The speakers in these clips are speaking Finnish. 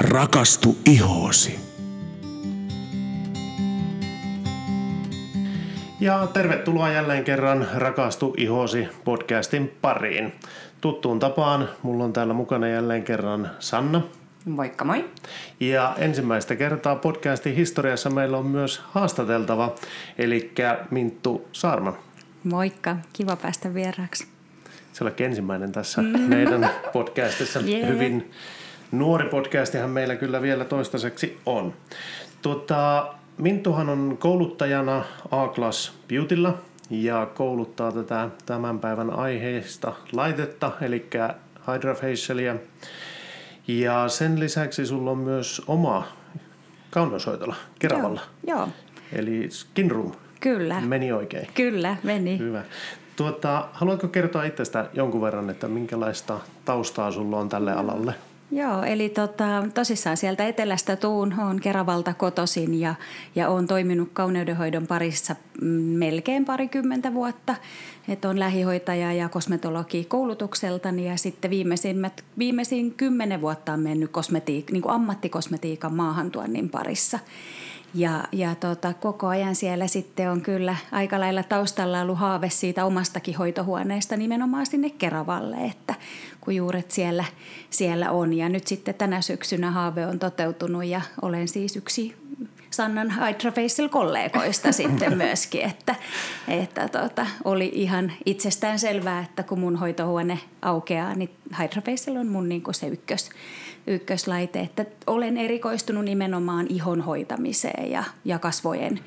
Rakastu ihoosi. Ja tervetuloa jälleen kerran Rakastu ihosi podcastin pariin. Tuttuun tapaan mulla on täällä mukana jälleen kerran Sanna. Moikka moi. Ja ensimmäistä kertaa podcastin historiassa meillä on myös haastateltava, eli Minttu Saarma. Moikka, kiva päästä vieraaksi. Se ensimmäinen tässä mm. meidän podcastissa. Yeah. Hyvin nuori podcastihan meillä kyllä vielä toistaiseksi on. Tuota, Minttuhan on kouluttajana A-Class Beautylla ja kouluttaa tätä tämän päivän aiheesta laitetta, eli Hydrafacialia. Ja sen lisäksi sulla on myös oma kauneushoitola Keravalla. Joo, joo. Eli Skin Room. Kyllä. Meni oikein. Kyllä, meni. Hyvä. Tuota, haluatko kertoa itsestä jonkun verran, että minkälaista taustaa sulla on tälle alalle? Joo, eli tota, tosissaan sieltä etelästä tuun, on Keravalta kotosin ja, ja olen toiminut kauneudenhoidon parissa melkein parikymmentä vuotta. Että on lähihoitaja ja kosmetologi koulutukseltani ja sitten viimeisimmät, viimeisin kymmenen vuotta on mennyt kosmetiik, niin kuin ammattikosmetiikan maahantuonnin parissa. Ja, ja tota, koko ajan siellä sitten on kyllä aika lailla taustalla ollut haave siitä omastakin hoitohuoneesta nimenomaan sinne Keravalle, että kun juuret siellä, siellä on. Ja nyt sitten tänä syksynä haave on toteutunut ja olen siis yksi Sannan Hydrafacial-kollegoista sitten myöskin, että, että tota, oli ihan itsestään selvää, että kun mun hoitohuone aukeaa, niin Hydrafacial on mun niin se ykkös, ykköslaite. Että olen erikoistunut nimenomaan ihon hoitamiseen ja, ja kasvojen,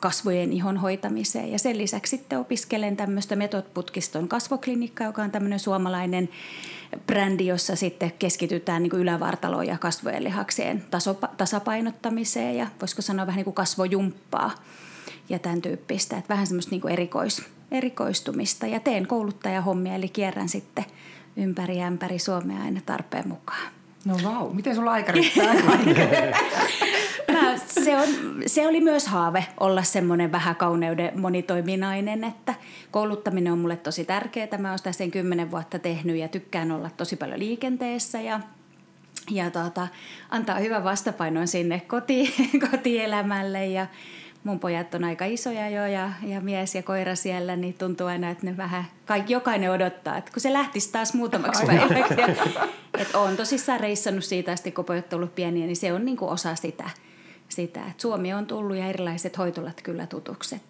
kasvojen ihon hoitamiseen. Ja sen lisäksi sitten opiskelen tämmöistä Metodputkiston kasvoklinikkaa, joka on tämmöinen suomalainen brändi, jossa sitten keskitytään niin ylävartaloon ja kasvojen lihakseen tasapainottamiseen ja voisiko sanoa vähän niin kuin kasvojumppaa ja tämän tyyppistä. Että vähän semmoista niin erikois, erikoistumista ja teen kouluttajahommia eli kierrän sitten ympäri ämpäri Suomea aina tarpeen mukaan. No vau, wow. miten sulla aika riittää? Mä, se, on, se oli myös haave olla semmoinen vähän kauneuden monitoiminainen, että kouluttaminen on mulle tosi tärkeää. Mä oon sitä sen kymmenen vuotta tehnyt ja tykkään olla tosi paljon liikenteessä ja ja tuota, antaa hyvän vastapainon sinne koti, kotielämälle ja mun pojat on aika isoja jo ja, ja mies ja koira siellä, niin tuntuu aina, että ne vähän, kaikki, jokainen odottaa, että kun se lähtisi taas muutamaksi päiväksi. että on tosissaan reissannut siitä asti, kun pojat on ollut pieniä, niin se on niin kuin osa sitä, sitä, että Suomi on tullut ja erilaiset hoitolat kyllä tutuksi.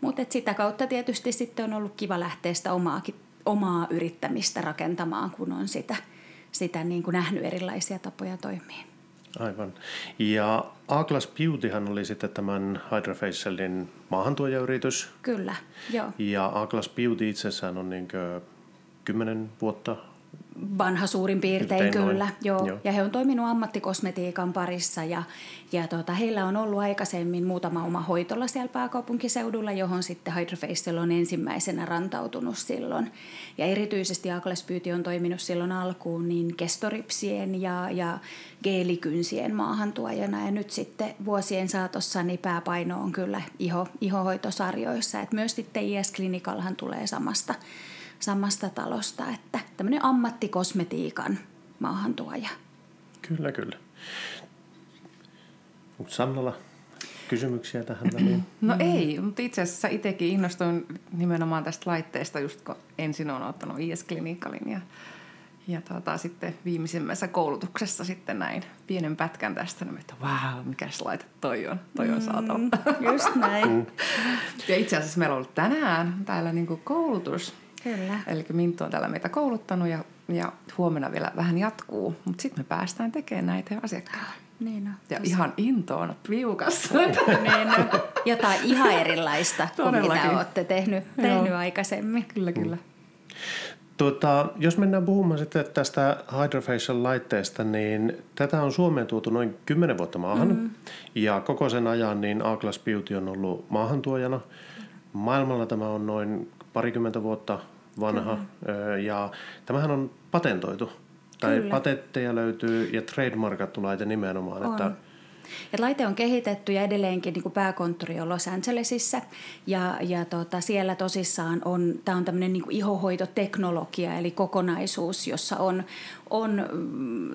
Mutta sitä kautta tietysti sitten on ollut kiva lähteä sitä omaakin, omaa yrittämistä rakentamaan, kun on sitä, sitä niin kuin nähnyt erilaisia tapoja toimia. Aivan. Ja A-Class Beautyhan oli sitten tämän Hydrafacialin maahantuojayritys. Kyllä, joo. Ja A-Class Beauty itsessään on niin kymmenen vuotta vanha suurin piirtein kyllä, joo. joo. Ja he on toiminut ammattikosmetiikan parissa ja, ja tota, heillä on ollut aikaisemmin muutama oma hoitola siellä pääkaupunkiseudulla, johon sitten Hydrofacial on ensimmäisenä rantautunut silloin. Ja erityisesti Agles Beauty on toiminut silloin alkuun niin kestoripsien ja, ja geelikynsien maahantuojana ja nyt sitten vuosien saatossa niin pääpaino on kyllä iho, ihohoitosarjoissa. Et myös sitten IS Clinicalhan tulee samasta samasta talosta, että tämmöinen ammattikosmetiikan maahantuoja. Kyllä, kyllä. Onko Sannalla kysymyksiä tähän väliin? No ei, mutta itse asiassa itsekin innostuin nimenomaan tästä laitteesta, just kun ensin olen ottanut IS Clinicalin ja, ja tuota, sitten viimeisimmässä koulutuksessa sitten näin pienen pätkän tästä, niin että wow, mikä laite toi on, toi on mm, saatava. Just näin. Mm. ja itse asiassa meillä on ollut tänään täällä niinku koulutus Kyllä. Eli Minttu on täällä meitä kouluttanut ja, ja huomenna vielä vähän jatkuu, mutta sitten me päästään tekemään näitä asiakkaille. Niin on. Ja tosi. ihan intoon piukassa. niin on. Jotain ihan erilaista kuin mitä olette tehnyt, tehnyt aikaisemmin. Kyllä, kyllä. Tuota, jos mennään puhumaan sitten tästä Hydrofacial-laitteesta, niin tätä on Suomeen tuotu noin 10 vuotta maahan. Mm. Ja koko sen ajan niin A-Class Beauty on ollut maahantuojana. Maailmalla tämä on noin parikymmentä vuotta vanha Kyllä. ja tämähän on patentoitu. Tai Kyllä. patentteja löytyy ja trademarkattu laite nimenomaan. On. Että Et laite on kehitetty ja edelleenkin niin kuin pääkonttori on Los Angelesissa. Ja, ja tota, siellä tosissaan on, tämä on tämmöinen niin ihohoitoteknologia eli kokonaisuus, jossa on, on mm,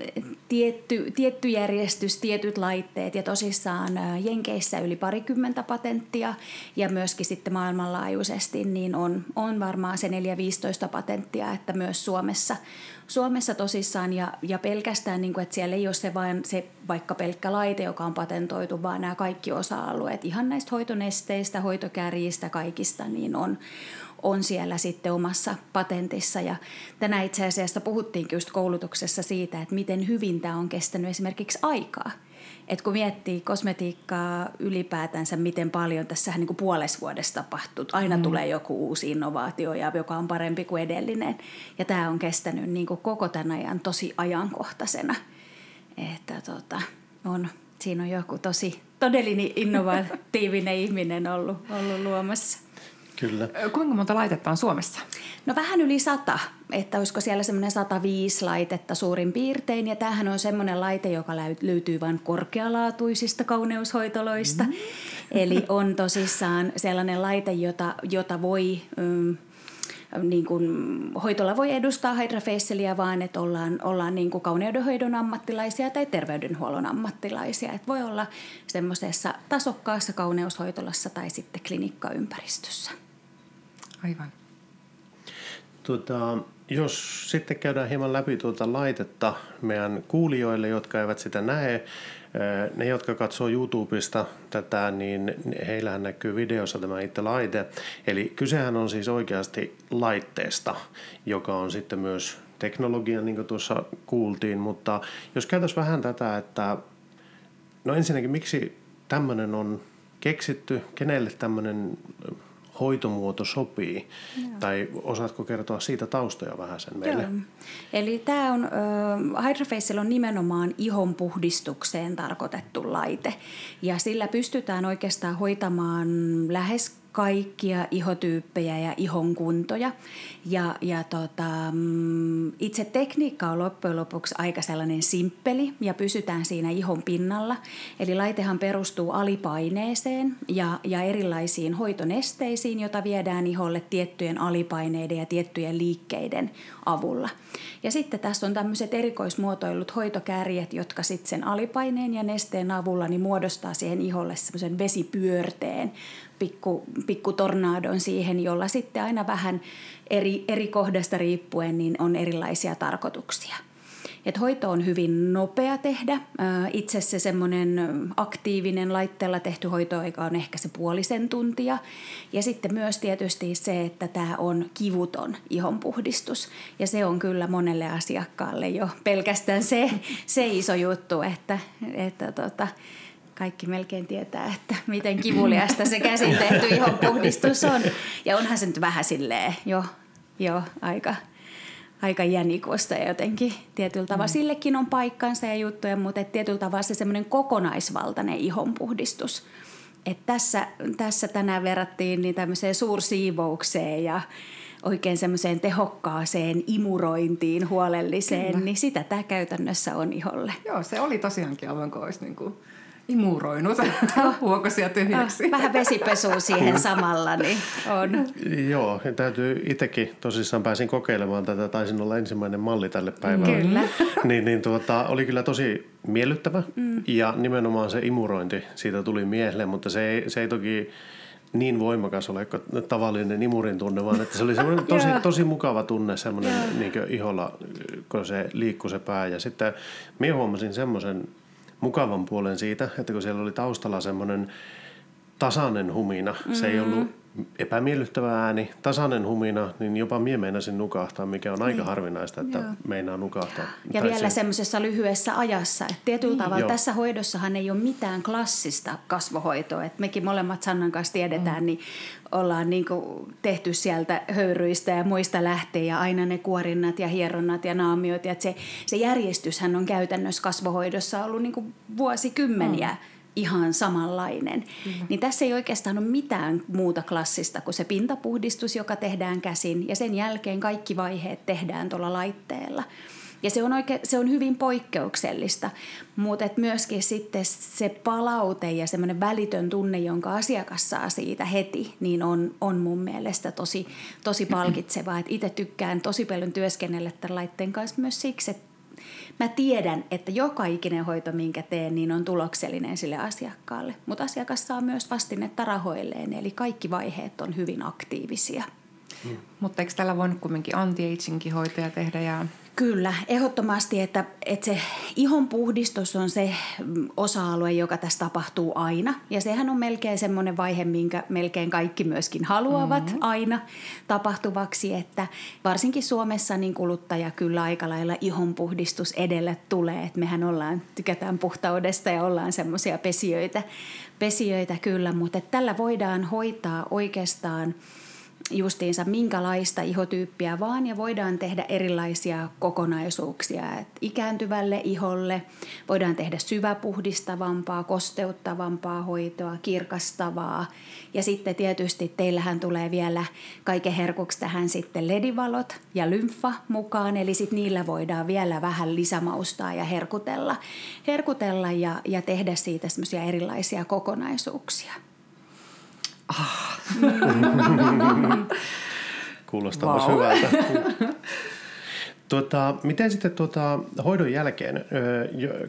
tietty, tietty järjestys, tietyt laitteet ja tosissaan Jenkeissä yli parikymmentä patenttia. Ja myöskin sitten maailmanlaajuisesti niin on, on varmaan se 4-15 patenttia, että myös Suomessa, Suomessa tosissaan ja, ja pelkästään, niin kuin, että siellä ei ole se vain se vaikka pelkkä laite, joka on patentoitu, vaan nämä kaikki osa-alueet ihan näistä hoitonesteistä, hoitokärjistä, kaikista, niin on, on siellä sitten omassa patentissa. Ja tänä itse asiassa puhuttiinkin just koulutuksessa siitä, että miten hyvin tämä on kestänyt esimerkiksi aikaa. Et kun miettii kosmetiikkaa ylipäätänsä, miten paljon tässä niin kuin puolessa vuodessa tapahtuu. Aina mm. tulee joku uusi innovaatio, joka on parempi kuin edellinen. Ja tämä on kestänyt niin kuin koko tämän ajan tosi ajankohtaisena. Että tota, on, siinä on joku tosi todellinen innovatiivinen ihminen ollut, ollut luomassa. Kyllä. Kuinka monta laitetta on Suomessa? No vähän yli sata, että olisiko siellä semmoinen 105 laitetta suurin piirtein. Ja tämähän on semmoinen laite, joka löytyy vain korkealaatuisista kauneushoitoloista. Mm. Eli on tosissaan sellainen laite, jota, jota voi... Mm, niin kuin, hoitolla voi edustaa hydrafacialia vaan, että ollaan, ollaan niin kuin kauneudenhoidon ammattilaisia tai terveydenhuollon ammattilaisia. Että voi olla semmoisessa tasokkaassa kauneushoitolassa tai sitten klinikkaympäristössä. Aivan. Tota, jos sitten käydään hieman läpi tuota laitetta meidän kuulijoille, jotka eivät sitä näe, ne, jotka katsoo YouTubesta tätä, niin heillähän näkyy videossa tämä itse laite. Eli kysehän on siis oikeasti laitteesta, joka on sitten myös teknologia, niin kuin tuossa kuultiin. Mutta jos käytäisiin vähän tätä, että no ensinnäkin miksi tämmöinen on keksitty, kenelle tämmöinen hoitomuoto sopii? Joo. Tai osaatko kertoa siitä taustoja vähän sen meille? Joo. Eli tämä on, äh, Hydrofacial on nimenomaan ihon puhdistukseen tarkoitettu laite. Ja sillä pystytään oikeastaan hoitamaan lähes kaikkia ihotyyppejä ja ihon kuntoja. Ja, ja tota, mm, itse tekniikka on loppujen lopuksi aika sellainen simppeli ja pysytään siinä ihon pinnalla. Eli laitehan perustuu alipaineeseen ja, ja erilaisiin hoitonesteisiin, jota viedään iholle tiettyjen alipaineiden ja tiettyjen liikkeiden avulla. Ja sitten tässä on tämmöiset erikoismuotoilut hoitokärjet, jotka sitten sen alipaineen ja nesteen avulla niin muodostaa siihen iholle semmoisen vesipyörteen, pikku, pikku tornaadon siihen, jolla sitten aina vähän eri, eri kohdasta riippuen niin on erilaisia tarkoituksia. Et hoito on hyvin nopea tehdä. Itse se semmoinen aktiivinen laitteella tehty hoitoaika on ehkä se puolisen tuntia. Ja sitten myös tietysti se, että tämä on kivuton ihonpuhdistus. Ja se on kyllä monelle asiakkaalle jo pelkästään se, se iso juttu, että, että tota, kaikki melkein tietää, että miten kivuliasta se käsin tehty ihonpuhdistus on. Ja onhan se nyt vähän silleen jo, jo aika, aika jänikosta ja jotenkin tietyllä tavalla. Mm. Sillekin on paikkansa ja juttuja, mutta et tietyllä tavalla se semmoinen kokonaisvaltainen ihonpuhdistus. Et tässä, tässä tänään verrattiin niin tämmöiseen suursiivoukseen ja oikein semmoiseen tehokkaaseen imurointiin, huolelliseen, Kyllä. niin sitä tämä käytännössä on iholle. Joo, se oli tosiaankin aivan kuin olisi niin kuin imuroinut huokosia tyhjäksi. Ah, vähän vesipesua siihen samalla, niin on. Joo, ja täytyy itsekin tosissaan pääsin kokeilemaan tätä, taisin olla ensimmäinen malli tälle päivälle. Kyllä. niin, niin tuota, oli kyllä tosi miellyttävä mm. ja nimenomaan se imurointi siitä tuli miehelle, mutta se ei, se ei toki niin voimakas ole kuin tavallinen imurin tunne, vaan että se oli semmoinen tosi, tosi mukava tunne semmoinen niin iholla, kun se liikkui se pää. Ja sitten minä huomasin semmoisen mukavan puolen siitä, että kun siellä oli taustalla semmoinen tasainen humina, mm-hmm. se ei ollut epämiellyttävä ääni, tasainen humina, niin jopa mie meinasin nukahtaa, mikä on aika niin. harvinaista, että Joo. meinaa nukahtaa. Ja tai vielä se... semmoisessa lyhyessä ajassa. Että tietyllä niin. tavalla Joo. tässä hoidossahan ei ole mitään klassista kasvohoitoa. Että mekin molemmat Sannan kanssa tiedetään, mm. niin ollaan niin tehty sieltä höyryistä ja muista lähtien ja aina ne kuorinnat ja hieronnat ja naamiot. Ja se, se järjestyshän on käytännössä kasvohoidossa ollut niin vuosikymmeniä. Mm ihan samanlainen. Mm. Niin tässä ei oikeastaan ole mitään muuta klassista kuin se pintapuhdistus, joka tehdään käsin ja sen jälkeen kaikki vaiheet tehdään tuolla laitteella. Ja se on, oike, se on hyvin poikkeuksellista, mutta et myöskin sitten se palaute ja semmoinen välitön tunne, jonka asiakas saa siitä heti, niin on, on mun mielestä tosi, tosi palkitsevaa. Itse tykkään tosi paljon työskennellä tämän laitteen kanssa myös siksi, että mä tiedän, että joka ikinen hoito, minkä teen, niin on tuloksellinen sille asiakkaalle. Mutta asiakas saa myös vastinetta rahoilleen, eli kaikki vaiheet on hyvin aktiivisia. Hmm. Mutta eikö tällä voinut kuitenkin anti-agingin hoitoja tehdä ja Kyllä, ehdottomasti, että, että se ihon puhdistus on se mm, osa-alue, joka tässä tapahtuu aina. Ja sehän on melkein semmoinen vaihe, minkä melkein kaikki myöskin haluavat mm-hmm. aina tapahtuvaksi, että varsinkin Suomessa niin kuluttaja kyllä aika lailla ihon puhdistus edelle tulee. Että mehän ollaan, tykätään puhtaudesta ja ollaan semmoisia pesijöitä, pesijöitä kyllä, mutta tällä voidaan hoitaa oikeastaan – justiinsa minkälaista ihotyyppiä vaan ja voidaan tehdä erilaisia kokonaisuuksia. Et ikääntyvälle iholle voidaan tehdä syväpuhdistavampaa, kosteuttavampaa hoitoa, kirkastavaa ja sitten tietysti teillähän tulee vielä kaiken herkuksi tähän sitten ledivalot ja lymfa mukaan, eli sitten niillä voidaan vielä vähän lisämaustaa ja herkutella, herkutella ja, ja tehdä siitä semmoisia erilaisia kokonaisuuksia. Ah. Kuulostaa wow. hyvältä. Tuota, miten sitten tuota, hoidon jälkeen,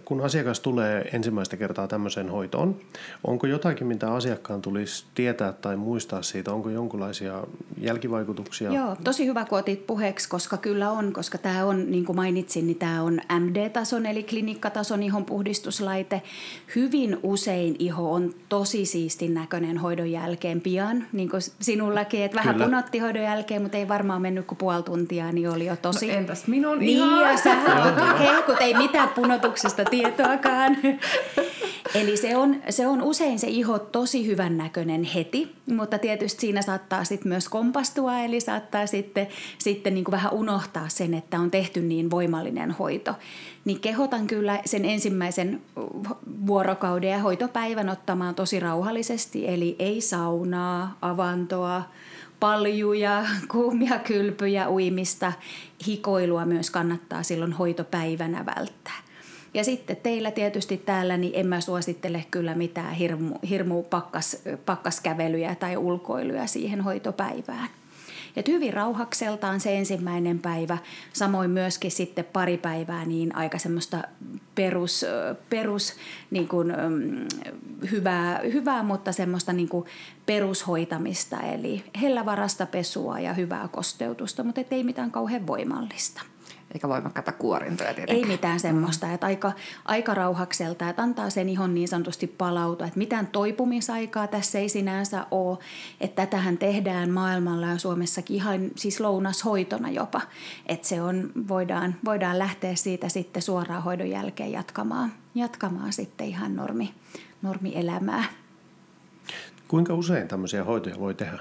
kun asiakas tulee ensimmäistä kertaa tämmöiseen hoitoon, onko jotakin, mitä asiakkaan tulisi tietää tai muistaa siitä? Onko jonkinlaisia jälkivaikutuksia? Joo, tosi hyvä, kun otit puheeksi, koska kyllä on, koska tämä on, niin kuin mainitsin, niin tämä on MD-tason eli klinikkatason ihon puhdistuslaite. Hyvin usein iho on tosi siistin näköinen hoidon jälkeen pian, niin kuin sinullakin, että vähän kyllä. punotti hoidon jälkeen, mutta ei varmaan mennyt kuin puoli tuntia, niin oli jo tosi... No entäs minun niin, ihan. ja sä hehkut, ei mitään punotuksesta tietoakaan. Eli se on, se on usein se iho tosi hyvän näköinen heti, mutta tietysti siinä saattaa sitten myös kompastua, eli saattaa sitten, sitten niin kuin vähän unohtaa sen, että on tehty niin voimallinen hoito. Niin kehotan kyllä sen ensimmäisen vuorokauden ja hoitopäivän ottamaan tosi rauhallisesti, eli ei saunaa, avantoa, paljuja, kuumia kylpyjä, uimista, hikoilua myös kannattaa silloin hoitopäivänä välttää. Ja sitten teillä tietysti täällä, niin en mä suosittele kyllä mitään hirmu, hirmu pakkas, pakkaskävelyjä tai ulkoiluja siihen hoitopäivään. Et hyvin rauhakseltaan se ensimmäinen päivä, samoin myöskin sitten pari päivää niin aika semmoista perus, perus niin kuin, hyvää, hyvää, mutta semmoista niin kuin perushoitamista, eli hellävarasta pesua ja hyvää kosteutusta, mutta ei mitään kauhean voimallista eikä voimakkaita kuorintoja tietenkään. Ei mitään semmoista, että aika, aika rauhakselta, että antaa sen ihon niin sanotusti palautua, että mitään toipumisaikaa tässä ei sinänsä ole, että tätähän tehdään maailmalla ja Suomessakin ihan siis lounashoitona jopa, että se on, voidaan, voidaan lähteä siitä sitten suoraan hoidon jälkeen jatkamaan, jatkamaan sitten ihan normi, normielämää. Kuinka usein tämmöisiä hoitoja voi tehdä?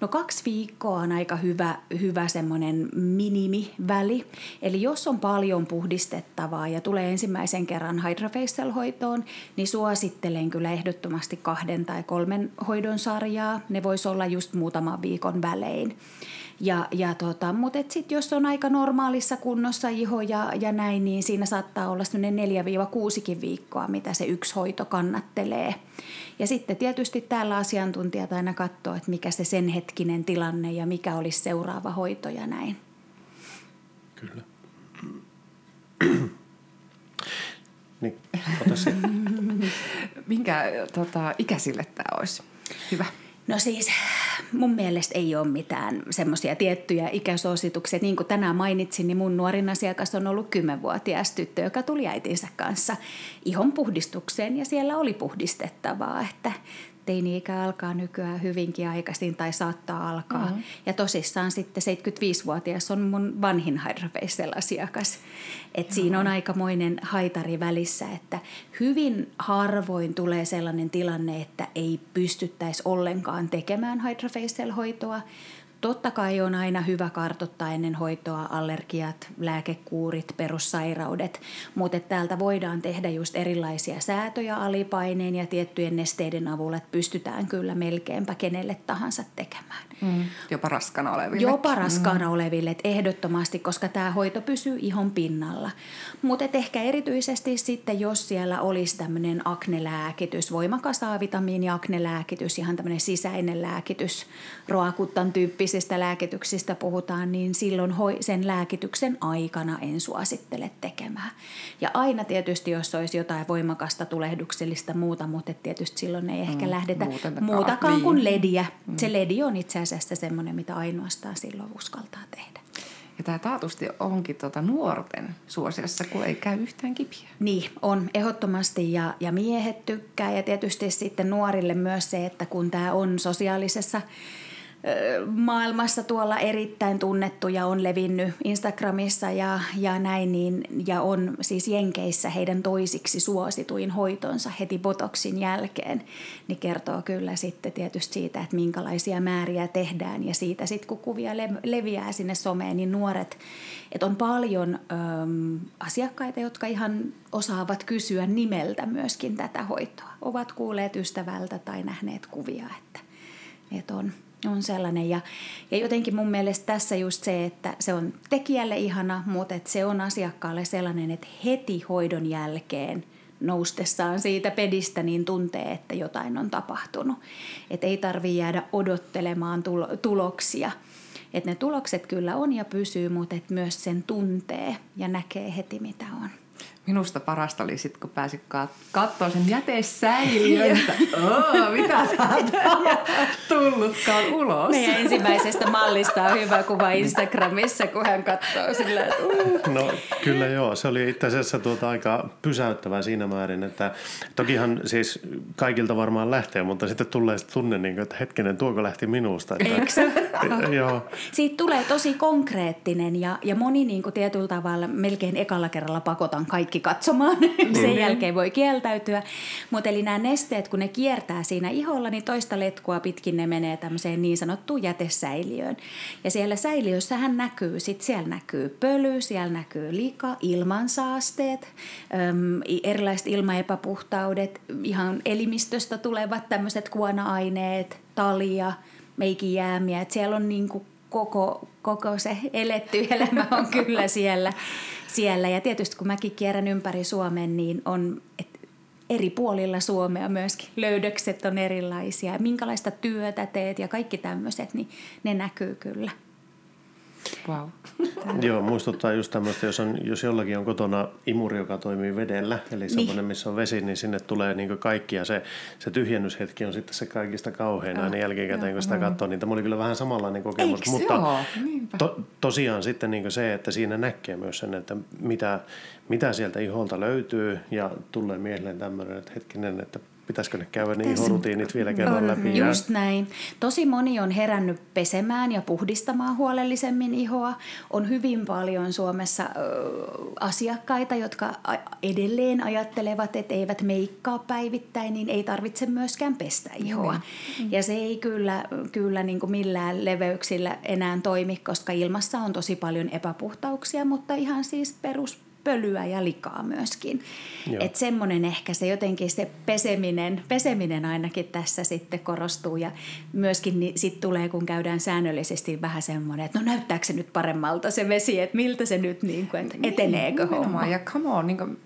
No kaksi viikkoa on aika hyvä, hyvä semmoinen minimiväli. Eli jos on paljon puhdistettavaa ja tulee ensimmäisen kerran Hydrafacial-hoitoon, niin suosittelen kyllä ehdottomasti kahden tai kolmen hoidon sarjaa. Ne voisi olla just muutaman viikon välein. Ja, ja tota, mutta sitten jos on aika normaalissa kunnossa iho ja, ja näin, niin siinä saattaa olla semmoinen 4-6 viikkoa, mitä se yksi hoito kannattelee. Ja sitten tietysti täällä asiantuntijat aina katsoo, että mikä se sen hetkinen tilanne ja mikä olisi seuraava hoito ja näin. Kyllä. niin, ota se. Minkä tota, ikäisille tämä olisi hyvä? No siis mun mielestä ei ole mitään semmoisia tiettyjä ikäsuosituksia. Niin kuin tänään mainitsin, niin mun nuorin asiakas on ollut 10-vuotias tyttö, joka tuli äitinsä kanssa ihon puhdistukseen ja siellä oli puhdistettavaa. Että teini-ikä alkaa nykyään hyvinkin aikaisin tai saattaa alkaa. Mm-hmm. Ja tosissaan sitten 75-vuotias on mun vanhin Hydrafacial-asiakas. Et mm-hmm. Siinä on aikamoinen haitari välissä, että hyvin harvoin tulee sellainen tilanne, että ei pystyttäisi ollenkaan tekemään Hydrafacial-hoitoa. Totta kai on aina hyvä kartottaa ennen hoitoa allergiat, lääkekuurit, perussairaudet, mutta täältä voidaan tehdä just erilaisia säätöjä alipaineen ja tiettyjen nesteiden avulla, että pystytään kyllä melkeinpä kenelle tahansa tekemään. Mm, jopa raskana oleville. Jopa raskaana mm. oleville, että ehdottomasti, koska tämä hoito pysyy ihon pinnalla. Mutta ehkä erityisesti sitten, jos siellä olisi tämmöinen aknelääkitys, voimakas A-vitamiini aknelääkitys, ihan tämmöinen sisäinen lääkitys, roakuttan tyyppisistä lääkityksistä puhutaan, niin silloin sen lääkityksen aikana en suosittele tekemään. Ja aina tietysti, jos olisi jotain voimakasta tulehduksellista muuta, mutta tietysti silloin ei ehkä mm, lähdetä muutakaan kuin lediä. Mm. Se ledi on itse asiassa semmoinen, mitä ainoastaan silloin uskaltaa tehdä. Ja tämä taatusti onkin tuota nuorten suosiossa, kun ei käy yhtään kipiä. Niin, on ehdottomasti ja, ja miehet tykkää ja tietysti sitten nuorille myös se, että kun tämä on sosiaalisessa maailmassa tuolla erittäin tunnettu ja on levinnyt Instagramissa ja, ja näin, niin, ja on siis Jenkeissä heidän toisiksi suosituin hoitonsa heti Botoksin jälkeen, niin kertoo kyllä sitten tietysti siitä, että minkälaisia määriä tehdään ja siitä sitten kun kuvia leviää sinne someen, niin nuoret, että on paljon äm, asiakkaita, jotka ihan osaavat kysyä nimeltä myöskin tätä hoitoa. Ovat kuulleet ystävältä tai nähneet kuvia, että, että on – on sellainen. Ja, ja jotenkin mun mielestä tässä just se, että se on tekijälle ihana, mutta että se on asiakkaalle sellainen, että heti hoidon jälkeen noustessaan siitä pedistä niin tuntee, että jotain on tapahtunut. Että ei tarvi jäädä odottelemaan tuloksia. Että ne tulokset kyllä on ja pysyy, mutta että myös sen tuntee ja näkee heti mitä on. Minusta parasta oli sitten, kun pääsi kat- katsoa sen jätesäiliön, että mitä täältä on tullutkaan ulos. Meidän ensimmäisestä mallista on hyvä kuva Instagramissa, kun hän katsoo sillä, että uh. No kyllä joo, se oli itse asiassa tuota aika pysäyttävää siinä määrin, että tokihan siis kaikilta varmaan lähtee, mutta sitten tulee sitten tunne, niin kuin, että hetkinen, tuoko lähti minusta. Että, joo. Siitä tulee tosi konkreettinen ja, ja moni niin kuin tietyllä tavalla melkein ekalla kerralla pakotan kaikki kaikki katsomaan. Sen mm-hmm. jälkeen voi kieltäytyä. Mutta eli nämä nesteet, kun ne kiertää siinä iholla, niin toista letkua pitkin ne menee tämmöiseen niin sanottuun jätesäiliöön. Ja siellä säiliössähän näkyy, sit siellä näkyy pöly, siellä näkyy lika, ilmansaasteet, äm, erilaiset ilmaepäpuhtaudet, ihan elimistöstä tulevat tämmöiset kuona-aineet, talia, meikijäämiä. Et siellä on niin kuin koko, koko se eletty elämä on kyllä siellä siellä. Ja tietysti kun mäkin kierrän ympäri Suomen, niin on et eri puolilla Suomea myöskin löydökset on erilaisia. Minkälaista työtä teet ja kaikki tämmöiset, niin ne näkyy kyllä. Wow. Joo, muistuttaa just tämmöistä, jos, on, jos jollakin on kotona imuri, joka toimii vedellä, eli niin. semmoinen, missä on vesi, niin sinne tulee niin kaikki ja se, se tyhjennyshetki on sitten se kaikista kauhein aina jälkikäteen, kun sitä katsoo, niin tämä oli kyllä vähän samanlainen kokemus. Eiks mutta to, tosiaan sitten niin se, että siinä näkee myös sen, että mitä, mitä sieltä iholta löytyy ja tulee mieleen tämmöinen, että hetkinen, että pitäisikö ne käydä niin ihorutiinit vielä kerran läpi. Just näin. Tosi moni on herännyt pesemään ja puhdistamaan huolellisemmin ihoa. On hyvin paljon Suomessa ö, asiakkaita, jotka edelleen ajattelevat, että eivät meikkaa päivittäin, niin ei tarvitse myöskään pestä ihoa. Mm. Ja se ei kyllä, kyllä niin kuin millään leveyksillä enää toimi, koska ilmassa on tosi paljon epäpuhtauksia, mutta ihan siis perus pölyä ja likaa myöskin. Että semmoinen ehkä se jotenkin se peseminen, peseminen ainakin tässä sitten korostuu ja myöskin niin sit tulee, kun käydään säännöllisesti vähän semmoinen, että no näyttääkö se nyt paremmalta se vesi, että miltä se nyt, niin kuin, että eteneekö niin, homma. Ja come on, niin kuin,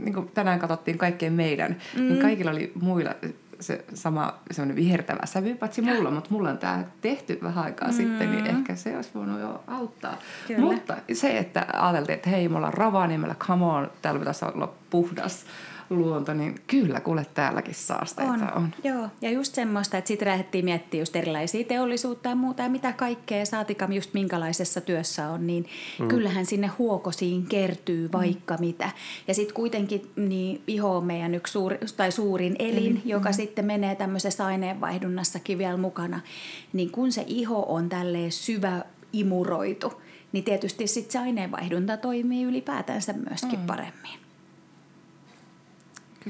niin kuin tänään katsottiin kaikkeen meidän, niin mm. niin kaikilla oli muilla se sama semmoinen vihertävä sävy, paitsi mulla, mutta mulla on tämä tehty vähän aikaa mm. sitten, niin ehkä se olisi voinut jo auttaa. Kyllä. Mutta se, että ajateltiin, että hei, me ollaan Rovaniemellä, come on, täällä pitäisi olla puhdas luonto, niin kyllä kuule täälläkin saasteita on. on. Joo, ja just semmoista, että sitten lähdettiin miettimään just erilaisia teollisuutta ja muuta ja mitä kaikkea saatikam just minkälaisessa työssä on, niin mm. kyllähän sinne huokosiin kertyy vaikka mm. mitä. Ja sitten kuitenkin niin iho on meidän yksi suuri, tai suurin elin, mm. joka mm. sitten menee tämmöisessä aineenvaihdunnassakin vielä mukana, niin kun se iho on tälleen syvä imuroitu, niin tietysti sitten se aineenvaihdunta toimii ylipäätänsä myöskin mm. paremmin.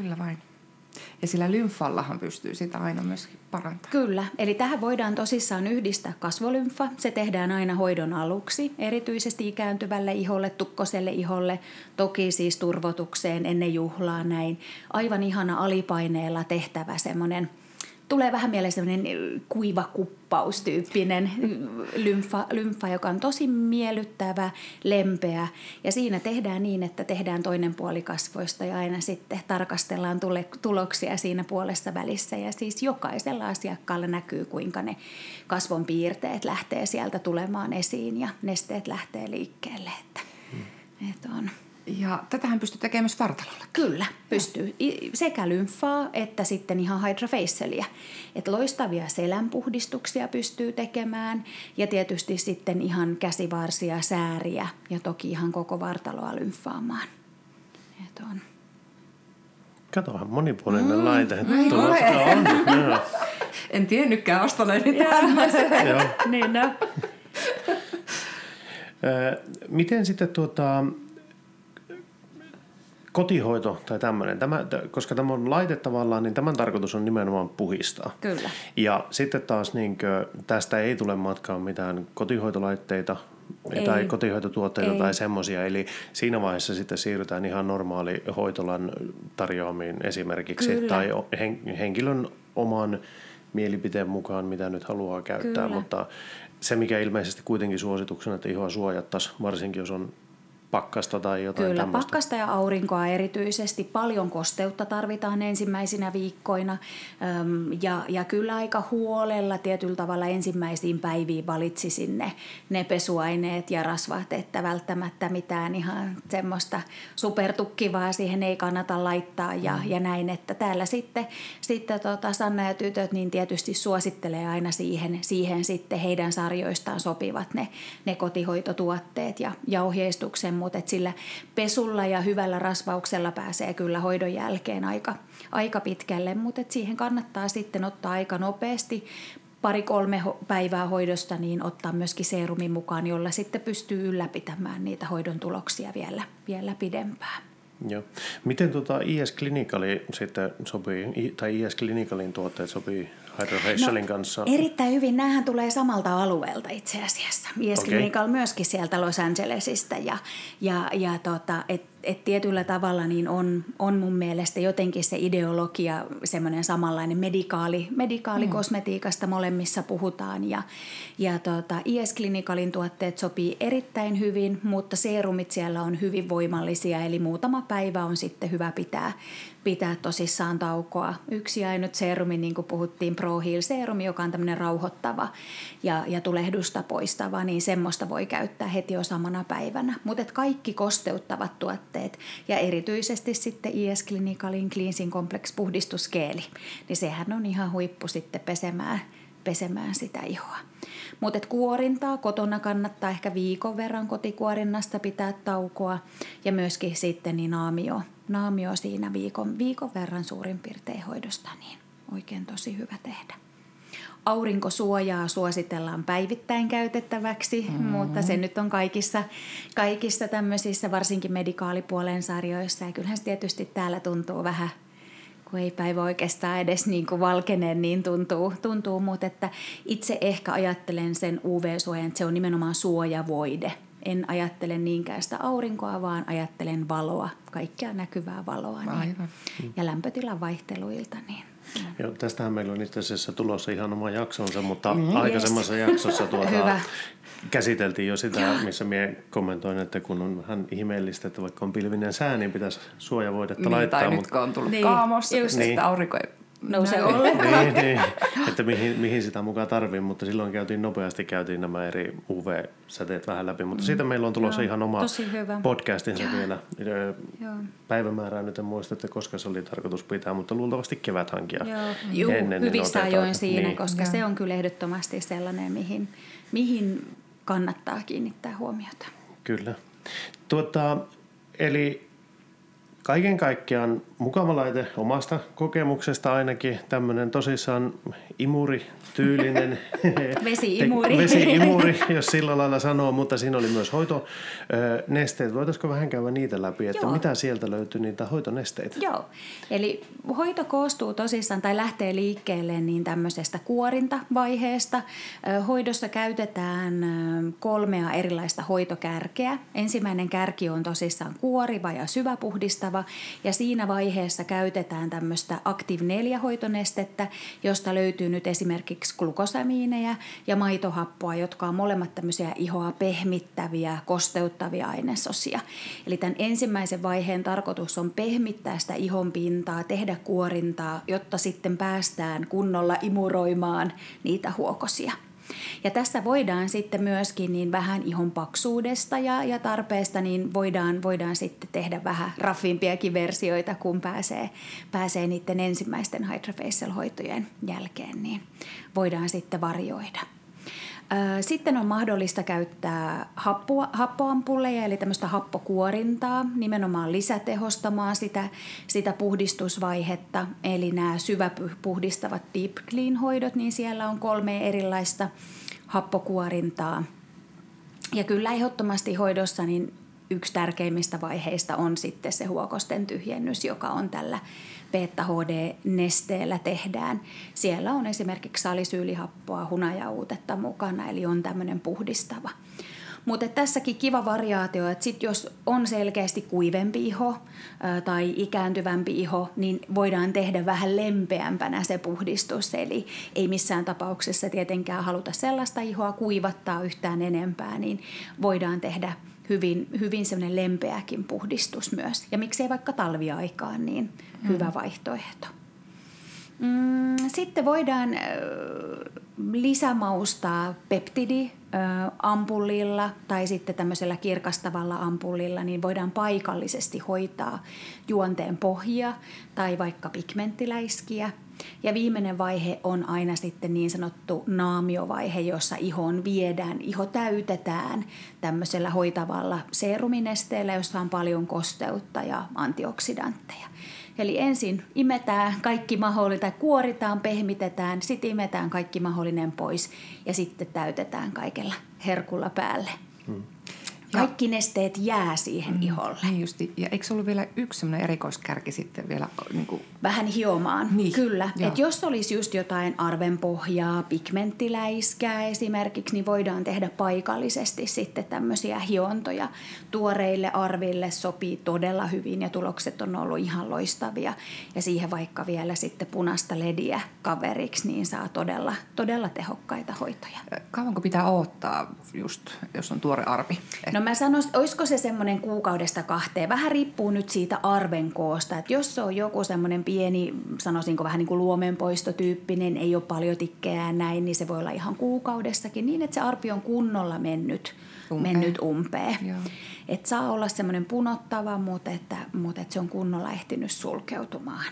Kyllä vain. Ja sillä lymfallahan pystyy sitä aina myös parantamaan. Kyllä, eli tähän voidaan tosissaan yhdistää kasvolymfa. Se tehdään aina hoidon aluksi, erityisesti ikääntyvälle iholle, tukkoselle iholle, toki siis turvotukseen ennen juhlaa näin. Aivan ihana alipaineella tehtävä semmoinen – tulee vähän mieleen sellainen kuiva kuppaustyyppinen lymfa, lymfa, joka on tosi miellyttävä, lempeä. Ja siinä tehdään niin, että tehdään toinen puoli kasvoista ja aina sitten tarkastellaan tule, tuloksia siinä puolessa välissä. Ja siis jokaisella asiakkaalla näkyy, kuinka ne kasvon piirteet lähtee sieltä tulemaan esiin ja nesteet lähtee liikkeelle. Että, hmm. että on ja tätähän pystyy tekemään myös vartalolla. Kyllä, pystyy. Sekä lymfaa että sitten ihan hydrafacialia. Et loistavia selänpuhdistuksia pystyy tekemään ja tietysti sitten ihan käsivarsia, sääriä ja toki ihan koko vartaloa lymfaamaan. Et on. Katohan monipuolinen mm, laite. Tulosta on. En tiennytkään ostaneeni tämmöisen. niin no. Miten sitten tuota, kotihoito tai tämmöinen, tämä, koska tämä on laite tavallaan, niin tämän tarkoitus on nimenomaan puhistaa. Kyllä. Ja sitten taas niin kuin, tästä ei tule matkaan mitään kotihoitolaitteita ei. tai kotihoitotuotteita ei. tai semmoisia. Eli siinä vaiheessa sitten siirrytään ihan normaali hoitolan tarjoamiin esimerkiksi Kyllä. tai henkilön oman mielipiteen mukaan, mitä nyt haluaa käyttää. Kyllä. Mutta se, mikä ilmeisesti kuitenkin suosituksena, että ihoa suojattaisiin, varsinkin jos on pakkasta tai jotain Kyllä, tämmöistä. pakkasta ja aurinkoa erityisesti. Paljon kosteutta tarvitaan ensimmäisinä viikkoina ja, ja kyllä aika huolella tietyllä tavalla ensimmäisiin päiviin valitsisin ne, ne pesuaineet ja rasvat, että välttämättä mitään ihan semmoista supertukkivaa siihen ei kannata laittaa ja, mm. ja näin, että täällä sitten, sitten tota Sanna ja tytöt niin tietysti suosittelee aina siihen, siihen sitten heidän sarjoistaan sopivat ne, ne kotihoitotuotteet ja, ja ohjeistuksen mutta sillä pesulla ja hyvällä rasvauksella pääsee kyllä hoidon jälkeen aika, aika pitkälle, mutta siihen kannattaa sitten ottaa aika nopeasti pari-kolme päivää hoidosta, niin ottaa myöskin seerumin mukaan, jolla sitten pystyy ylläpitämään niitä hoidon tuloksia vielä, vielä pidempään. Joo. Miten tuota IS Clinicali sitten sopii, tai IS Clinicalin tuotteet sopii Hydrofacialin no, kanssa? Erittäin hyvin. Nämähän tulee samalta alueelta itse asiassa. IS okay. Clinical myöskin sieltä Los Angelesista. Ja, ja, ja tota, et et tietyllä tavalla niin on, on mun mielestä jotenkin se ideologia semmoinen samanlainen medikaali, medikaalikosmetiikasta mm. molemmissa puhutaan ja, ja tota, IS Clinicalin tuotteet sopii erittäin hyvin, mutta seerumit siellä on hyvin voimallisia eli muutama päivä on sitten hyvä pitää, pitää tosissaan taukoa. Yksi ainut seerumi, niin kuin puhuttiin, Pro Heal seerumi, joka on tämmöinen rauhoittava ja, ja tulehdusta poistava, niin semmoista voi käyttää heti jo samana päivänä. Mutta kaikki kosteuttavat tuotteet ja erityisesti sitten IS Clinicalin Cleansing Complex puhdistuskeeli, niin sehän on ihan huippu sitten pesemään, pesemään sitä ihoa. Mutta kuorintaa kotona kannattaa ehkä viikon verran kotikuorinnasta pitää taukoa ja myöskin sitten niin naamio, naamio siinä viikon, viikon verran suurin piirtein hoidosta, niin oikein tosi hyvä tehdä. Aurinkosuojaa suositellaan päivittäin käytettäväksi, mm-hmm. mutta se nyt on kaikissa, kaikissa tämmöisissä varsinkin medikaalipuolen sarjoissa. Ja kyllähän se tietysti täällä tuntuu vähän kun ei päivä oikeastaan edes niin kuin valkene, niin tuntuu, tuntuu mutta että itse ehkä ajattelen sen UV-suojan, että se on nimenomaan suojavoide. En ajattele niinkään sitä aurinkoa, vaan ajattelen valoa, kaikkea näkyvää valoa niin, ja lämpötilan vaihteluilta. Niin Joo, tästähän meillä on itse asiassa tulossa ihan oma jaksonsa, mutta mm, aikaisemmassa yes. jaksossa tuota, käsiteltiin jo sitä, missä minä kommentoin, että kun on vähän ihmeellistä, että vaikka on pilvinen sää, niin pitäisi suojavoidetta niin, laittaa. Tai mutta... nyt kun on tullut niin, kaamos, just, niin. että aurinko ei nouse ollenkaan. niin, niin, että mihin, mihin sitä mukaan tarvii, mutta silloin käytiin nopeasti käytiin nämä eri UV-säteet vähän läpi, mutta mm. siitä meillä on tulossa Joo, ihan oma podcastinsa Joo. vielä. Joo. Päivämäärää nyt en muista, että koska se oli tarkoitus pitää, mutta luultavasti kevät hankia Joo. ennen. Niin hyvissä ajoin siinä, niin. koska Joo. se on kyllä ehdottomasti sellainen, mihin, mihin kannattaa kiinnittää huomiota. Kyllä. Tuota, eli kaiken kaikkiaan mukava laite omasta kokemuksesta ainakin. Tämmöinen tosissaan imuri-tyylinen. Vesi-imuri. Vesi-imuri, jos sillä lailla sanoo, mutta siinä oli myös hoitonesteet. Voitaisiko vähän käydä niitä läpi, että Joo. mitä sieltä löytyy niitä hoitonesteitä? Joo, eli hoito koostuu tosissaan tai lähtee liikkeelle niin tämmöisestä kuorintavaiheesta. Hoidossa käytetään kolmea erilaista hoitokärkeä. Ensimmäinen kärki on tosissaan kuoriva ja syväpuhdistava ja siinä vaiheessa käytetään tämmöistä Active 4-hoitonestettä, josta löytyy nyt esimerkiksi glukosamiineja ja maitohappoa, jotka on molemmat tämmöisiä ihoa pehmittäviä, kosteuttavia ainesosia. Eli tämän ensimmäisen vaiheen tarkoitus on pehmittää sitä ihon pintaa, tehdä kuorintaa, jotta sitten päästään kunnolla imuroimaan niitä huokosia. Ja tässä voidaan sitten myöskin niin vähän ihon paksuudesta ja, ja tarpeesta, niin voidaan, voidaan sitten tehdä vähän raffimpiakin versioita, kun pääsee, pääsee niiden ensimmäisten hydrofacial-hoitojen jälkeen, niin voidaan sitten varjoida. Sitten on mahdollista käyttää happoa, happoampulleja, eli tämmöistä happokuorintaa, nimenomaan lisätehostamaan sitä, sitä puhdistusvaihetta. Eli nämä syväpuhdistavat deep clean hoidot, niin siellä on kolme erilaista happokuorintaa. Ja kyllä ehdottomasti hoidossa niin yksi tärkeimmistä vaiheista on sitten se huokosten tyhjennys, joka on tällä beta-HD-nesteellä tehdään. Siellä on esimerkiksi salisyylihappoa, hunajauutetta mukana, eli on tämmöinen puhdistava. Mutta tässäkin kiva variaatio, että sit jos on selkeästi kuivempi iho tai ikääntyvämpi iho, niin voidaan tehdä vähän lempeämpänä se puhdistus. Eli ei missään tapauksessa tietenkään haluta sellaista ihoa kuivattaa yhtään enempää, niin voidaan tehdä hyvin, hyvin semmoinen lempeäkin puhdistus myös. Ja miksei vaikka talviaikaan, niin hyvä mm. vaihtoehto. Mm, sitten voidaan lisämaustaa peptidi ampullilla tai sitten tämmöisellä kirkastavalla ampullilla, niin voidaan paikallisesti hoitaa juonteen pohjia tai vaikka pigmenttiläiskiä – ja viimeinen vaihe on aina sitten niin sanottu naamiovaihe, jossa ihon viedään, iho täytetään tämmöisellä hoitavalla seeruminesteellä, jossa on paljon kosteutta ja antioksidantteja. Eli ensin imetään kaikki mahdollinen, tai kuoritaan, pehmitetään, sitten imetään kaikki mahdollinen pois ja sitten täytetään kaikella herkulla päälle. Hmm. Kaikki nesteet jää siihen mm, iholle. Niin justi. Ja eikö ollut vielä yksi sellainen erikoiskärki sitten vielä? Niin kuin... Vähän hiomaan, niin. kyllä. Et jos olisi just jotain arvenpohjaa, pigmenttiläiskää esimerkiksi, niin voidaan tehdä paikallisesti sitten tämmöisiä hiontoja. Tuoreille arville sopii todella hyvin ja tulokset on ollut ihan loistavia. Ja siihen vaikka vielä sitten punaista lediä kaveriksi, niin saa todella, todella tehokkaita hoitoja. Kauanko pitää odottaa just, jos on tuore arvi? No No mä sanoisin, olisiko se semmoinen kuukaudesta kahteen. Vähän riippuu nyt siitä arven koosta. Että jos se on joku semmoinen pieni, sanoisinko vähän niin kuin luomenpoistotyyppinen, ei ole paljon tikkejä näin, niin se voi olla ihan kuukaudessakin niin, että se arpi on kunnolla mennyt umpeen. Mennyt umpeen. Että saa olla semmoinen punottava, mutta, että, mutta että se on kunnolla ehtinyt sulkeutumaan.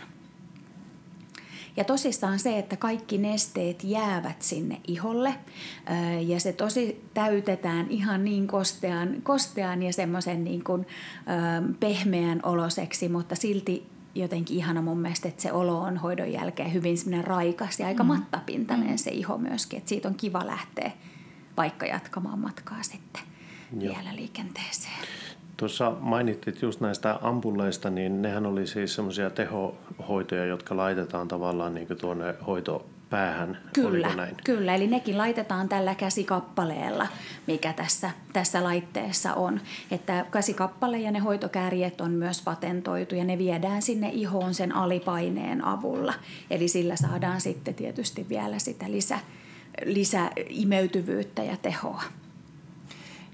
Ja tosissaan se, että kaikki nesteet jäävät sinne iholle ja se tosi täytetään ihan niin kostean, kostean ja semmoisen niin kuin, pehmeän oloseksi, mutta silti jotenkin ihana mun mielestä, että se olo on hoidon jälkeen hyvin semmoinen raikas ja aika mm. mattapintainen mm. se iho myöskin. Että siitä on kiva lähteä vaikka jatkamaan matkaa sitten Joo. vielä liikenteeseen. Tuossa mainittit just näistä ampulleista, niin nehän oli siis semmoisia tehohoitoja, jotka laitetaan tavallaan niin kuin tuonne hoitopäähän. Kyllä, näin? kyllä, eli nekin laitetaan tällä käsikappaleella, mikä tässä, tässä laitteessa on. Että käsikappale ja ne hoitokärjet on myös patentoitu ja ne viedään sinne ihoon sen alipaineen avulla. Eli sillä saadaan sitten tietysti vielä sitä lisä, lisäimeytyvyyttä ja tehoa.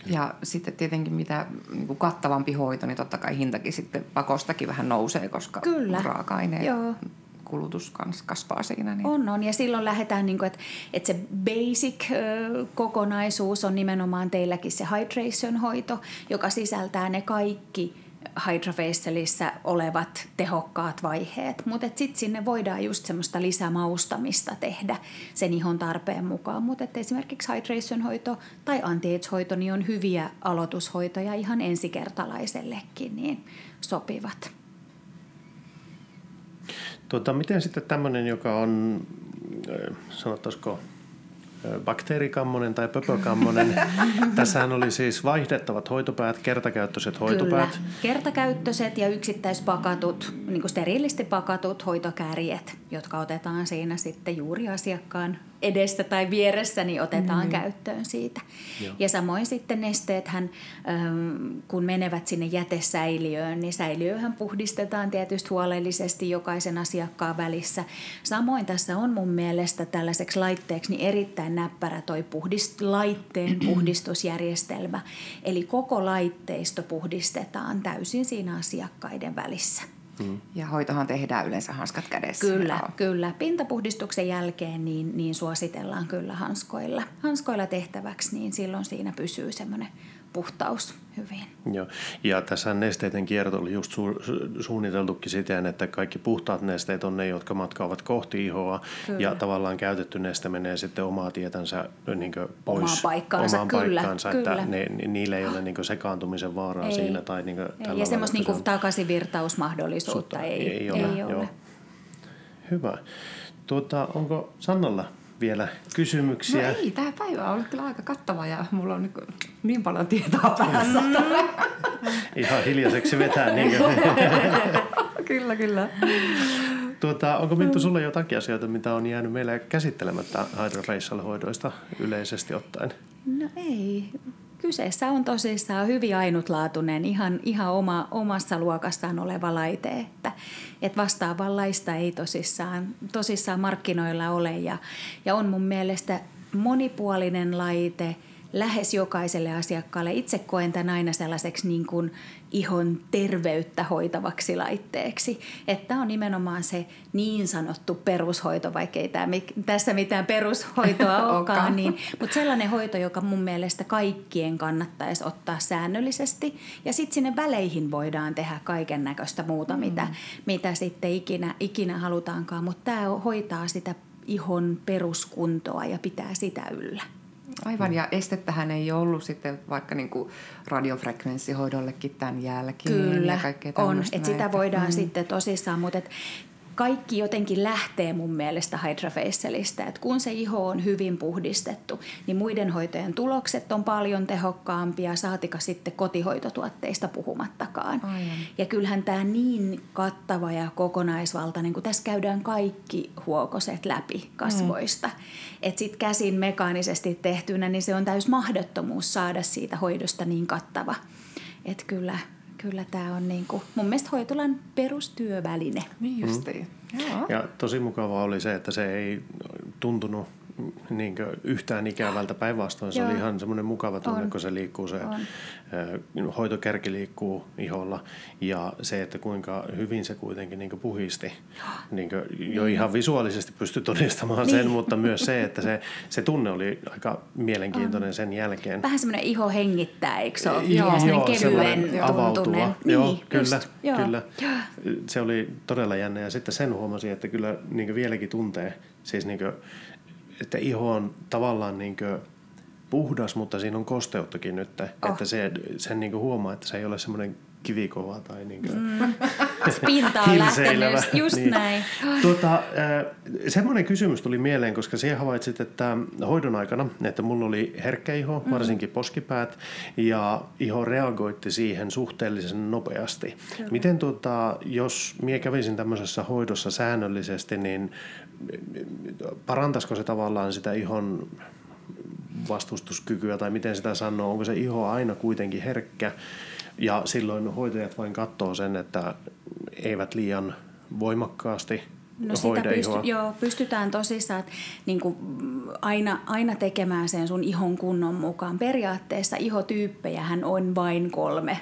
Ja sitten tietenkin mitä niin kuin kattavampi hoito, niin totta kai hintakin sitten pakostakin vähän nousee, koska Kyllä. raaka-aineen Joo. kulutus kasvaa siinä. Niin. On, on. Ja silloin lähdetään, niin kuin, että, että se basic-kokonaisuus on nimenomaan teilläkin se hydration-hoito, joka sisältää ne kaikki hydrofacialissa olevat tehokkaat vaiheet, mutta sitten sinne voidaan just semmoista lisämaustamista tehdä sen ihon tarpeen mukaan, mutta esimerkiksi hydration-hoito tai anti-age-hoito niin on hyviä aloitushoitoja ihan ensikertalaisellekin, niin sopivat. Tuota, miten sitten tämmöinen, joka on, sanottaisiko, bakteerikammonen tai pöpökammonen. Tässähän oli siis vaihdettavat hoitopäät, kertakäyttöiset hoitopäät. Kyllä. Kertakäyttöiset ja yksittäispakatut, niin kuin pakatut hoitokärjet, jotka otetaan siinä sitten juuri asiakkaan edessä tai vieressä, niin otetaan mm. käyttöön siitä. Joo. Ja samoin sitten nesteethän, kun menevät sinne jätesäiliöön, niin säiliöhän puhdistetaan tietysti huolellisesti jokaisen asiakkaan välissä. Samoin tässä on mun mielestä tällaiseksi laitteeksi niin erittäin näppärä toi puhdist, laitteen puhdistusjärjestelmä. Eli koko laitteisto puhdistetaan täysin siinä asiakkaiden välissä. Mm. Ja hoitohan tehdään yleensä hanskat kädessä. Kyllä, Joo. kyllä. Pintapuhdistuksen jälkeen niin, niin suositellaan kyllä hanskoilla, hanskoilla tehtäväksi, niin silloin siinä pysyy semmoinen puhtaus hyvin. Joo. Ja tässä nesteiden kierto oli just su- suunniteltukin siten, että kaikki puhtaat nesteet on ne, jotka matkaavat kohti ihoa. Kyllä. Ja tavallaan käytetty neste menee sitten omaa tietänsä niin pois omaan paikkaansa. Omaan kyllä, paikkaansa kyllä. että ne, niillä ei ole niin sekaantumisen vaaraa ei. siinä. Tai niin ei, ja semmoista niin on... takaisinvirtausmahdollisuutta ei, ei ole. Ei ole. Joo. Hyvä. Tuota, onko Sannalla vielä kysymyksiä? No ei, tämä päivä on ollut kyllä aika kattava ja mulla on niin, niin paljon tietoa päässä. Mm. Ihan hiljaiseksi vetää. Niin kyllä, kyllä. Tuota, onko Minttu sulle jotakin asioita, mitä on jäänyt meille käsittelemättä hydrofacial-hoidoista yleisesti ottaen? No ei kyseessä on tosissaan hyvin ainutlaatuinen, ihan, ihan oma, omassa luokassaan oleva laite, että, että vastaavanlaista ei tosissaan, tosissaan markkinoilla ole. Ja, ja on mun mielestä monipuolinen laite – lähes jokaiselle asiakkaalle. Itse koen tämän aina sellaiseksi niin kuin ihon terveyttä hoitavaksi laitteeksi. Että on nimenomaan se niin sanottu perushoito, vaikka ei tämä, tässä mitään perushoitoa olekaan, niin, mutta sellainen hoito, joka mun mielestä kaikkien kannattaisi ottaa säännöllisesti. Ja sitten sinne väleihin voidaan tehdä kaiken näköistä muuta, mm. mitä, mitä sitten ikinä, ikinä halutaankaan. Mutta tämä hoitaa sitä ihon peruskuntoa ja pitää sitä yllä. Aivan, ja estettähän ei ollut sitten vaikka niin kuin radiofrekvenssihoidollekin tämän jälkeen. Kyllä, ja on. Että sitä voidaan mm. sitten tosissaan, mutta et kaikki jotenkin lähtee mun mielestä hydrafacialista, että kun se iho on hyvin puhdistettu, niin muiden hoitojen tulokset on paljon tehokkaampia, saatika sitten kotihoitotuotteista puhumattakaan. Aivan. Ja kyllähän tämä niin kattava ja kokonaisvaltainen, kun tässä käydään kaikki huokoset läpi kasvoista, mm. että sitten käsin mekaanisesti tehtynä, niin se on täys mahdottomuus saada siitä hoidosta niin kattava. Että kyllä kyllä tämä on niin kuin, mun mielestä hoitolan perustyöväline. Niin justiin. Mm. Ja tosi mukavaa oli se, että se ei tuntunut niin yhtään ikävältä. Päinvastoin se oli ihan semmoinen mukava tunne, on. kun se liikkuu, se on. hoitokärki liikkuu iholla. Ja se, että kuinka hyvin se kuitenkin niin puhisti. Niin jo niin. ihan visuaalisesti pystyi todistamaan niin. sen, mutta myös se, että se, se tunne oli aika mielenkiintoinen on. sen jälkeen. Vähän semmoinen iho hengittää, eikö se ole? Joo, joo kevyen avautuva. Niin, joo, kyllä, just, joo. kyllä. Se oli todella jännä ja sitten sen huomasi, että kyllä niin vieläkin tuntee, siis niin että iho on tavallaan niin puhdas, mutta siinä on kosteuttakin nyt. Oh. Että se, sen niin huomaa, että se ei ole semmoinen kivikova tai niin kuin mm. Pinta on lähtenyt, just niin. näin. Tuota, äh, semmoinen kysymys tuli mieleen, koska siihen havaitsit, että hoidon aikana, että mulla oli herkkä iho, mm. varsinkin poskipäät, ja iho reagoitti siihen suhteellisen nopeasti. Kyllä. Miten tuota, jos mie kävisin tämmöisessä hoidossa säännöllisesti, niin parantaisiko se tavallaan sitä ihon vastustuskykyä tai miten sitä sanoo, onko se iho aina kuitenkin herkkä? Ja silloin hoitajat vain katsoo sen, että eivät liian voimakkaasti No sitä pysty, joo, pystytään tosissaan että niin kuin aina, aina tekemään sen sun ihon kunnon mukaan. Periaatteessa ihotyyppejähän on vain kolme.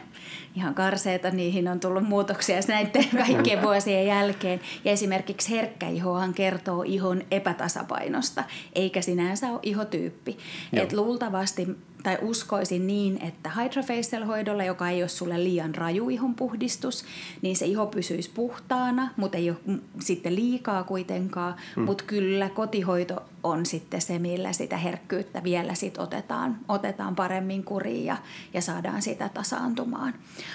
Ihan karseita, niihin on tullut muutoksia näiden kaikkien vuosien jälkeen. Ja esimerkiksi herkkä ihohan kertoo ihon epätasapainosta, eikä sinänsä ole ihotyyppi. Et luultavasti tai uskoisin niin, että hydrofacial-hoidolla, joka ei ole sulle liian raju ihon puhdistus, niin se iho pysyisi puhtaana, mutta ei ole sitten liikaa kuitenkaan. Mm. Mutta kyllä kotihoito on sitten se, millä sitä herkkyyttä vielä sit otetaan, otetaan paremmin kuriin ja, ja saadaan sitä tasaantumaan.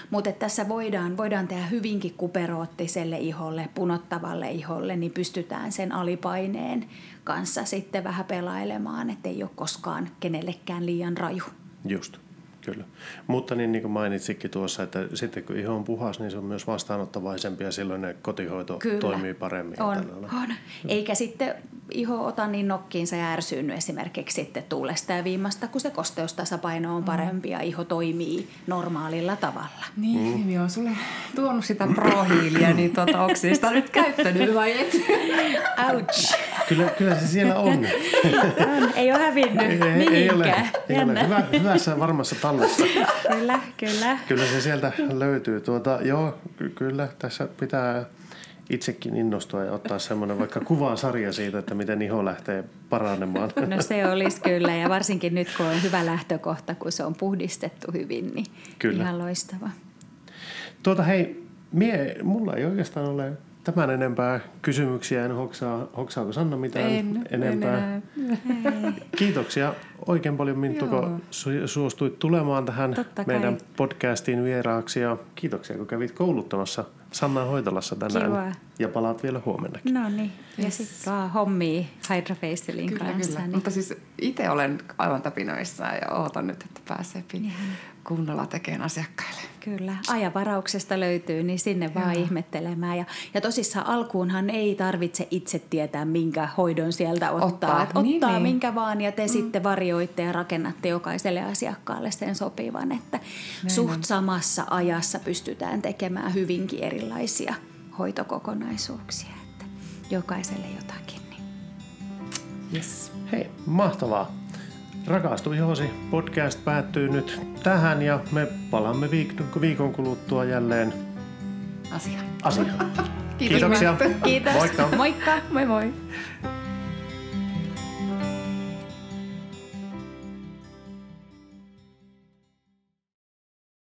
Mutta tässä voidaan, voidaan tehdä hyvinkin kuperoottiselle iholle, punottavalle iholle, niin pystytään sen alipaineen kanssa sitten vähän pelailemaan, ettei ole koskaan kenellekään liian raju. Just. Kyllä. Mutta niin, niin kuin mainitsikin tuossa, että sitten kun iho on puhas, niin se on myös vastaanottavaisempi ja silloin ne kotihoito Kyllä. toimii paremmin. On, on. Eikä sitten iho ota niin nokkiinsa ja ärsyynny esimerkiksi sitten tuulesta ja viimasta, kun se kosteustasapaino on mm. parempi ja iho toimii normaalilla tavalla. Niin, mm. joo, sulle tuonut sitä prohiiliä, niin tuota, onko sitä nyt käyttänyt vai et? Ouch. Kyllä, kyllä se siellä on. on. Ei ole hävinnyt ei, ei, ei ole, ei ole. Hyvä, hyvässä varmassa tallessa. kyllä, kyllä. Kyllä se sieltä löytyy. Tuota, joo, kyllä tässä pitää itsekin innostua ja ottaa semmoinen vaikka kuvasarja siitä, että miten iho lähtee paranemaan. No se olisi kyllä ja varsinkin nyt kun on hyvä lähtökohta, kun se on puhdistettu hyvin, niin kyllä. ihan loistava. Tuota hei, mie, mulla ei oikeastaan ole tämän enempää kysymyksiä. En hoksaa, hoksaako Sanna mitään en, enempää? En Kiitoksia oikein paljon Minttu, kun suostuit tulemaan tähän Totta meidän kai. podcastiin vieraaksi. Ja kiitoksia, kun kävit kouluttamassa Sanna Hoitolassa tänään. Kiva. Ja palaat vielä huomennakin. No niin, ja yes. sitten vaan hommii Hydra Facialin kyllä, kanssa. Kyllä. Niin. Mutta siis itse olen aivan tapinoissaan ja ootan nyt, että pääsee kunnolla tekemään asiakkaille. Kyllä, ajavarauksesta löytyy, niin sinne Joo. vaan ihmettelemään. Ja, ja tosissaan alkuunhan ei tarvitse itse tietää, minkä hoidon sieltä ottaa. Ottaa, Että niin, ottaa niin. minkä vaan ja te mm. sitten varjoitte ja rakennatte jokaiselle asiakkaalle sen sopivan. Että Näin suht on. samassa ajassa pystytään tekemään hyvinkin erilaisia hoitokokonaisuuksia. Että jokaiselle jotakin. Niin. Yes. Hei, mahtavaa. Rakastu ihosi podcast päättyy nyt tähän ja me palaamme viik- viikon kuluttua jälleen asiaan. asiaan. Kiitos. Kiitoksia. Kiitos. Moikka. Moikka. Moi moi.